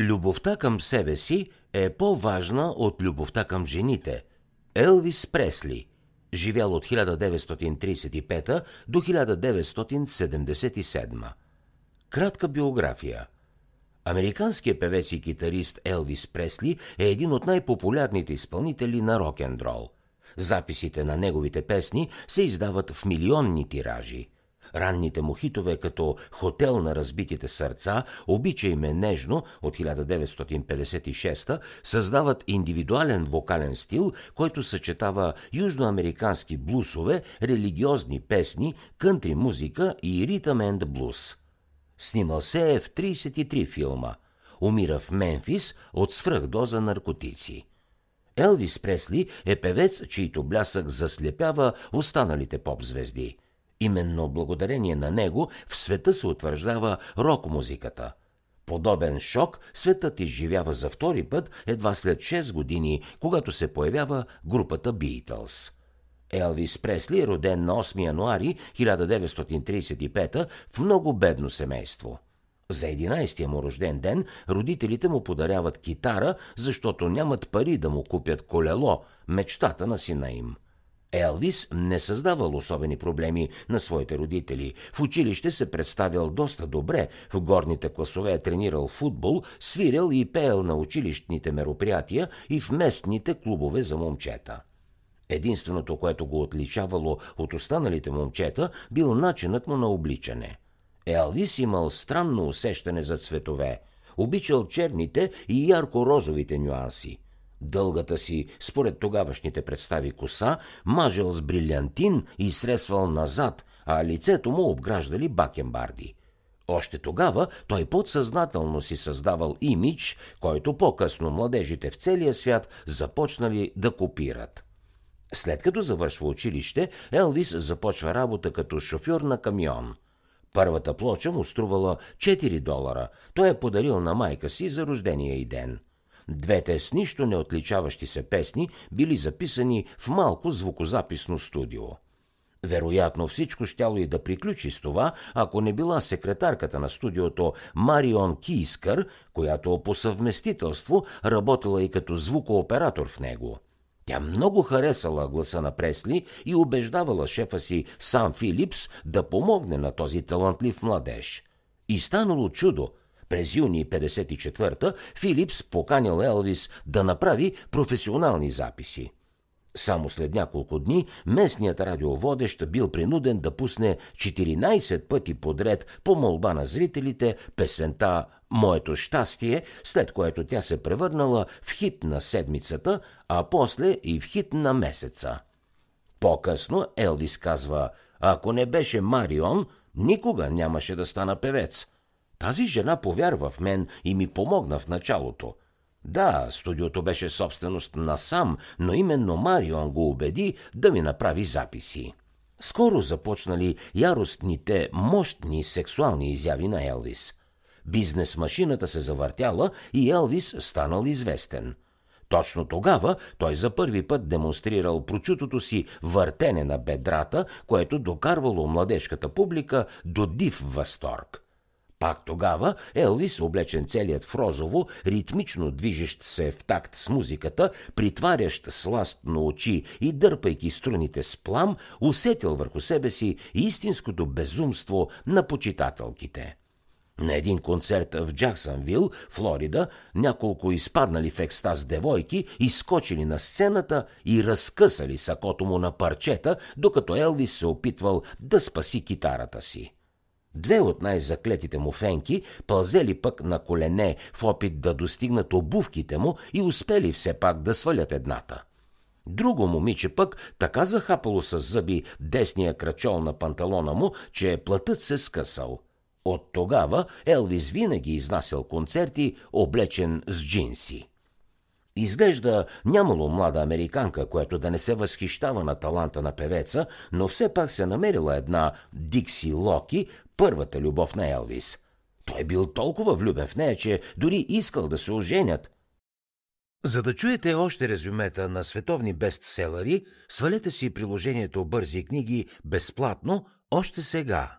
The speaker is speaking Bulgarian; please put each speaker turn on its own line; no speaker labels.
Любовта към себе си е по-важна от любовта към жените. Елвис Пресли, живял от 1935 до 1977. Кратка биография. Американският певец и китарист Елвис Пресли е един от най-популярните изпълнители на рок-н-рол. Записите на неговите песни се издават в милионни тиражи – Ранните му хитове като «Хотел на разбитите сърца», «Обичай ме нежно» от 1956 създават индивидуален вокален стил, който съчетава южноамерикански блусове, религиозни песни, кънтри музика и ритъм енд блус. Снимал се е в 33 филма. Умира в Мемфис от свръхдоза наркотици. Елвис Пресли е певец, чийто блясък заслепява останалите поп-звезди – Именно благодарение на него в света се утвърждава рок-музиката. Подобен шок светът изживява за втори път едва след 6 години, когато се появява групата Beatles. Елвис Пресли е роден на 8 януари 1935 в много бедно семейство. За 11-я му рожден ден родителите му подаряват китара, защото нямат пари да му купят колело, мечтата на сина им – Елвис не създавал особени проблеми на своите родители. В училище се представял доста добре, в горните класове е тренирал футбол, свирил и пеел на училищните мероприятия и в местните клубове за момчета. Единственото, което го отличавало от останалите момчета, бил начинът му на обличане. Елвис имал странно усещане за цветове. Обичал черните и ярко-розовите нюанси – Дългата си, според тогавашните представи коса, мажел с брилянтин и сресвал назад, а лицето му обграждали бакенбарди. Още тогава той подсъзнателно си създавал имидж, който по-късно младежите в целия свят започнали да копират. След като завършва училище, Елвис започва работа като шофьор на камион. Първата плоча му струвала 4 долара. Той е подарил на майка си за рождения и ден – Двете с нищо не отличаващи се песни били записани в малко звукозаписно студио. Вероятно всичко щяло и да приключи с това, ако не била секретарката на студиото Марион Кийскър, която по съвместителство работила и като звукооператор в него. Тя много харесала гласа на Пресли и убеждавала шефа си Сам Филипс да помогне на този талантлив младеж. И станало чудо – през юни 54-та Филипс поканил Елвис да направи професионални записи. Само след няколко дни местният радиоводещ бил принуден да пусне 14 пъти подред по молба на зрителите песента «Моето щастие», след което тя се превърнала в хит на седмицата, а после и в хит на месеца. По-късно Елвис казва «Ако не беше Марион, никога нямаше да стана певец». Тази жена повярва в мен и ми помогна в началото. Да, студиото беше собственост на сам, но именно Марион го убеди да ми направи записи. Скоро започнали яростните, мощни сексуални изяви на Елвис. Бизнес машината се завъртяла и Елвис станал известен. Точно тогава той за първи път демонстрирал прочутото си въртене на бедрата, което докарвало младежката публика до див възторг. Пак тогава Елвис, облечен целият в розово, ритмично движещ се в такт с музиката, притварящ сластно очи и дърпайки струните с плам, усетил върху себе си истинското безумство на почитателките. На един концерт в Джаксонвил, Флорида, няколко изпаднали в екстаз девойки изскочили на сцената и разкъсали сакото му на парчета, докато Елвис се опитвал да спаси китарата си. Две от най-заклетите му фенки пълзели пък на колене в опит да достигнат обувките му и успели все пак да свалят едната. Друго момиче пък така захапало с зъби десния крачол на панталона му, че плътът се скъсал. От тогава Елвис винаги изнасял концерти, облечен с джинси. Изглежда нямало млада американка, която да не се възхищава на таланта на певеца, но все пак се намерила една Дикси Локи, първата любов на Елвис. Той бил толкова влюбен в нея, че дори искал да се оженят. За да чуете още резюмета на световни бестселери, свалете си приложението Бързи книги безплатно още сега.